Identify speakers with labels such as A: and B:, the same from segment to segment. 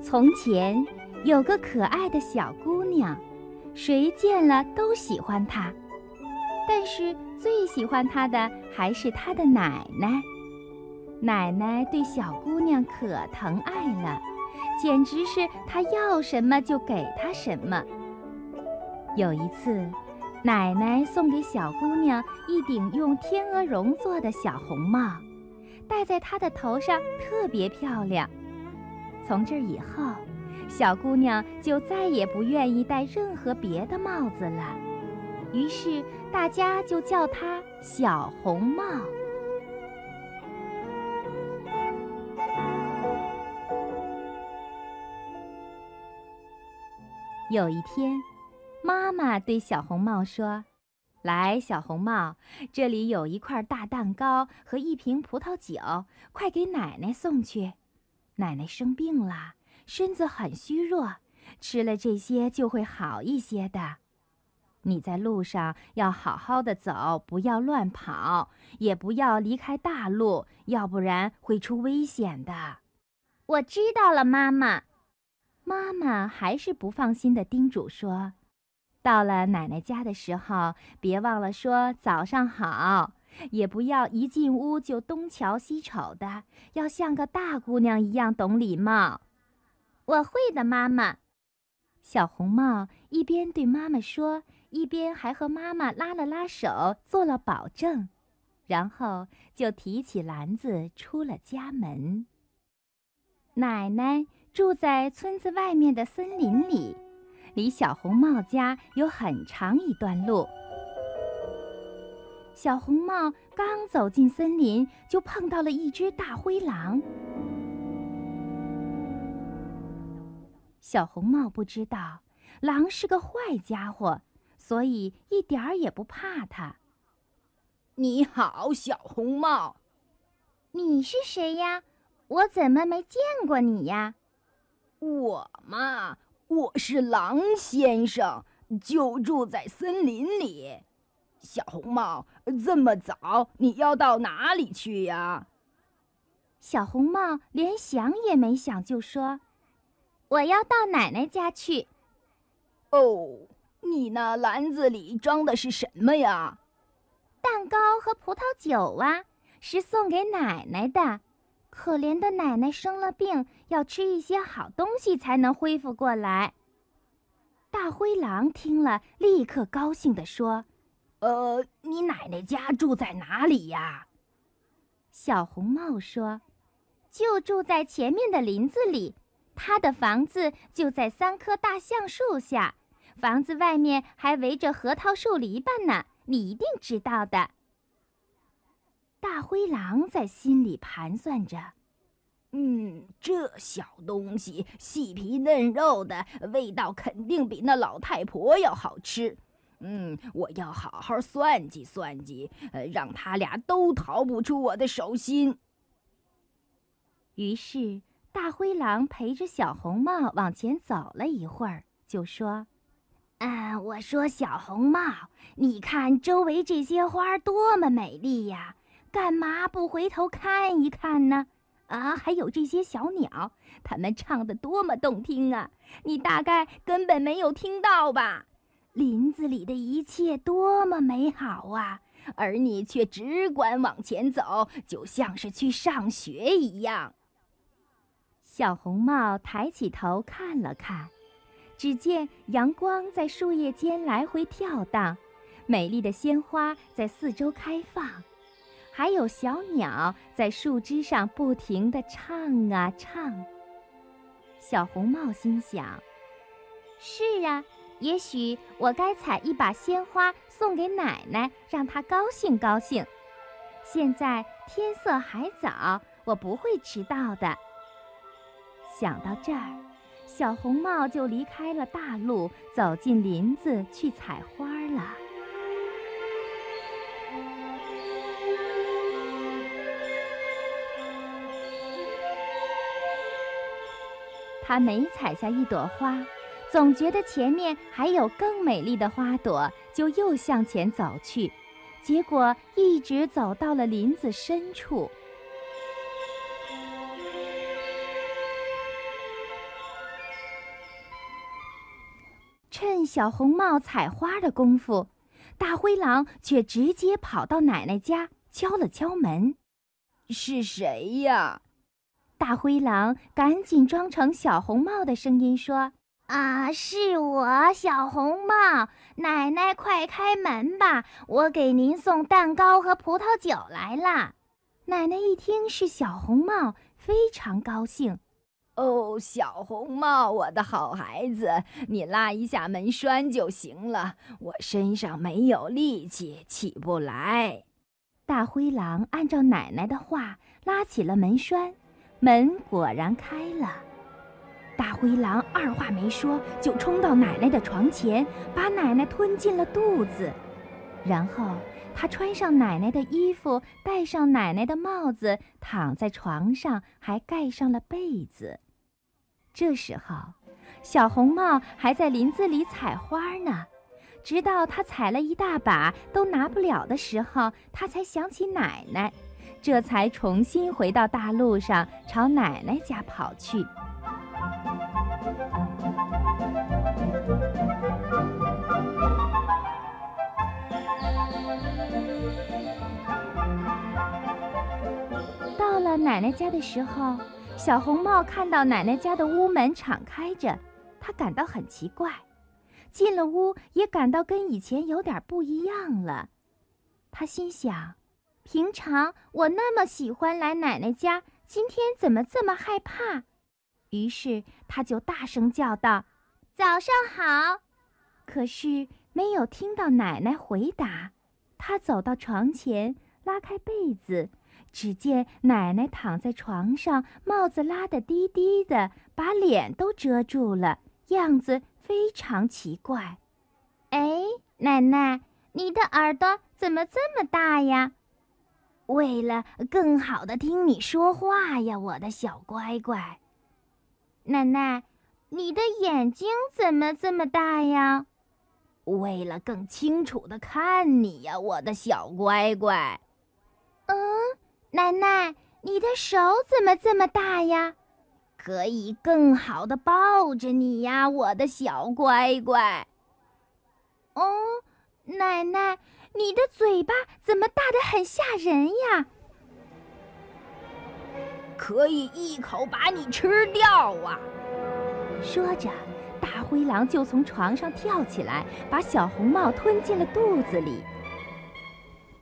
A: 从前有个可爱的小姑娘，谁见了都喜欢她，但是最喜欢她的还是她的奶奶。奶奶对小姑娘可疼爱了，简直是她要什么就给她什么。有一次，奶奶送给小姑娘一顶用天鹅绒做的小红帽，戴在她的头上特别漂亮。从这以后，小姑娘就再也不愿意戴任何别的帽子了，于是大家就叫她小红帽。有一天，妈妈对小红帽说：“来，小红帽，这里有一块大蛋糕和一瓶葡萄酒，快给奶奶送去。”奶奶生病了，身子很虚弱，吃了这些就会好一些的。你在路上要好好的走，不要乱跑，也不要离开大路，要不然会出危险的。
B: 我知道了，妈妈。
A: 妈妈还是不放心的叮嘱说：“到了奶奶家的时候，别忘了说早上好。”也不要一进屋就东瞧西瞅的，要像个大姑娘一样懂礼貌。
B: 我会的，妈妈。
A: 小红帽一边对妈妈说，一边还和妈妈拉了拉手，做了保证，然后就提起篮子出了家门。奶奶住在村子外面的森林里，离小红帽家有很长一段路。小红帽刚走进森林，就碰到了一只大灰狼。小红帽不知道狼是个坏家伙，所以一点儿也不怕它。
C: 你好，小红帽。
B: 你是谁呀？我怎么没见过你呀？
C: 我嘛，我是狼先生，就住在森林里。小红帽，这么早，你要到哪里去呀？
A: 小红帽连想也没想就说：“
B: 我要到奶奶家去。”
C: 哦，你那篮子里装的是什么呀？
B: 蛋糕和葡萄酒啊，是送给奶奶的。可怜的奶奶生了病，要吃一些好东西才能恢复过来。
A: 大灰狼听了，立刻高兴地说。
C: 呃，你奶奶家住在哪里呀？
A: 小红帽说：“
B: 就住在前面的林子里，她的房子就在三棵大橡树下，房子外面还围着核桃树篱笆呢，你一定知道的。”
A: 大灰狼在心里盘算着：“
C: 嗯，这小东西细皮嫩肉的，味道肯定比那老太婆要好吃。”嗯，我要好好算计算计，呃，让他俩都逃不出我的手心。
A: 于是，大灰狼陪着小红帽往前走了一会儿，就说：“
B: 嗯，我说小红帽，你看周围这些花多么美丽呀，干嘛不回头看一看呢？啊，还有这些小鸟，它们唱的多么动听啊！你大概根本没有听到吧？”林子里的一切多么美好啊！而你却只管往前走，就像是去上学一样。
A: 小红帽抬起头看了看，只见阳光在树叶间来回跳荡，美丽的鲜花在四周开放，还有小鸟在树枝上不停地唱啊唱。小红帽心想：“
B: 是啊。”也许我该采一把鲜花送给奶奶，让她高兴高兴。现在天色还早，我不会迟到的。
A: 想到这儿，小红帽就离开了大路，走进林子去采花了。他每采下一朵花。总觉得前面还有更美丽的花朵，就又向前走去。结果一直走到了林子深处。趁小红帽采花的功夫，大灰狼却直接跑到奶奶家，敲了敲门。
C: 是谁呀？
A: 大灰狼赶紧装成小红帽的声音说：“
B: 啊，是我，小红帽。奶奶，快开门吧，我给您送蛋糕和葡萄酒来了。”
A: 奶奶一听是小红帽，非常高兴。
C: 哦，小红帽，我的好孩子，你拉一下门栓就行了。我身上没有力气，起不来。
A: 大灰狼按照奶奶的话拉起了门栓，门果然开了。大灰狼二话没说，就冲到奶奶的床前，把奶奶吞进了肚子。然后他穿上奶奶的衣服，戴上奶奶的帽子，躺在床上，还盖上了被子。这时候，小红帽还在林子里采花呢。直到他采了一大把都拿不了的时候，他才想起奶奶，这才重新回到大路上，朝奶奶家跑去。到了奶奶家的时候。小红帽看到奶奶家的屋门敞开着，他感到很奇怪。进了屋，也感到跟以前有点不一样了。他心想：平常我那么喜欢来奶奶家，今天怎么这么害怕？于是他就大声叫道：“
B: 早上好！”
A: 可是没有听到奶奶回答。他走到床前，拉开被子。只见奶奶躺在床上，帽子拉得低低的，把脸都遮住了，样子非常奇怪。
B: 哎，奶奶，你的耳朵怎么这么大呀？为了更好的听你说话呀，我的小乖乖。奶奶，你的眼睛怎么这么大呀？
C: 为了更清楚的看你呀，我的小乖乖。
B: 嗯奶奶，你的手怎么这么大呀？
C: 可以更好的抱着你呀，我的小乖乖。
B: 哦，奶奶，你的嘴巴怎么大得很吓人呀？
C: 可以一口把你吃掉啊！
A: 说着，大灰狼就从床上跳起来，把小红帽吞进了肚子里。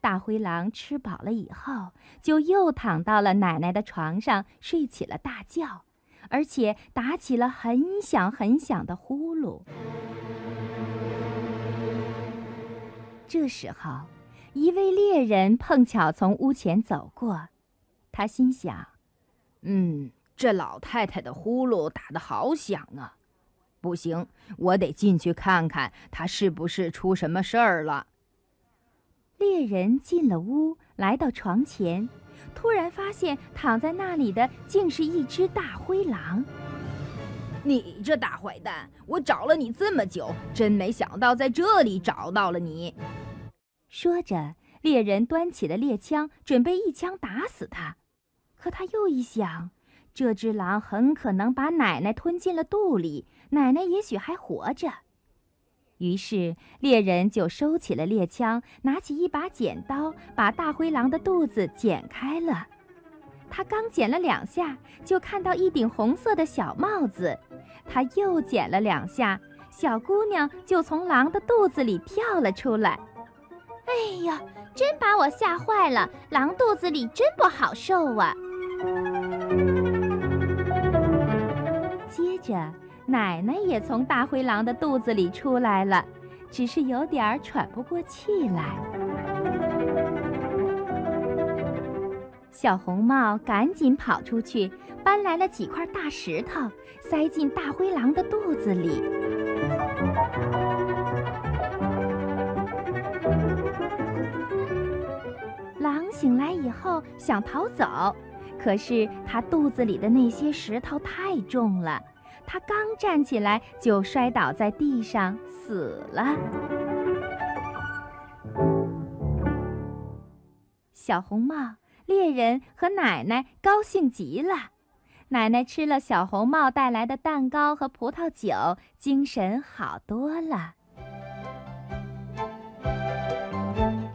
A: 大灰狼吃饱了以后，就又躺到了奶奶的床上，睡起了大觉，而且打起了很响很响的呼噜。这时候，一位猎人碰巧从屋前走过，他心想：“
C: 嗯，这老太太的呼噜打得好响啊！不行，我得进去看看，她是不是出什么事儿了。”
A: 猎人进了屋，来到床前，突然发现躺在那里的竟是一只大灰狼。
C: 你这大坏蛋，我找了你这么久，真没想到在这里找到了你。
A: 说着，猎人端起了猎枪，准备一枪打死他。可他又一想，这只狼很可能把奶奶吞进了肚里，奶奶也许还活着。于是猎人就收起了猎枪，拿起一把剪刀，把大灰狼的肚子剪开了。他刚剪了两下，就看到一顶红色的小帽子。他又剪了两下，小姑娘就从狼的肚子里跳了出来。
B: 哎呀，真把我吓坏了！狼肚子里真不好受啊！
A: 接着。奶奶也从大灰狼的肚子里出来了，只是有点喘不过气来。小红帽赶紧跑出去，搬来了几块大石头，塞进大灰狼的肚子里。醒来以后想逃走，可是他肚子里的那些石头太重了。他刚站起来就摔倒在地上死了。小红帽、猎人和奶奶高兴极了。奶奶吃了小红帽带来的蛋糕和葡萄酒，精神好多了。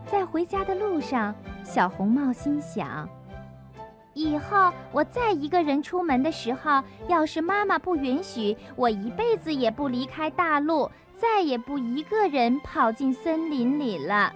A: 在回家的路上，小红帽心想。
B: 以后我再一个人出门的时候，要是妈妈不允许，我一辈子也不离开大路，再也不一个人跑进森林里了。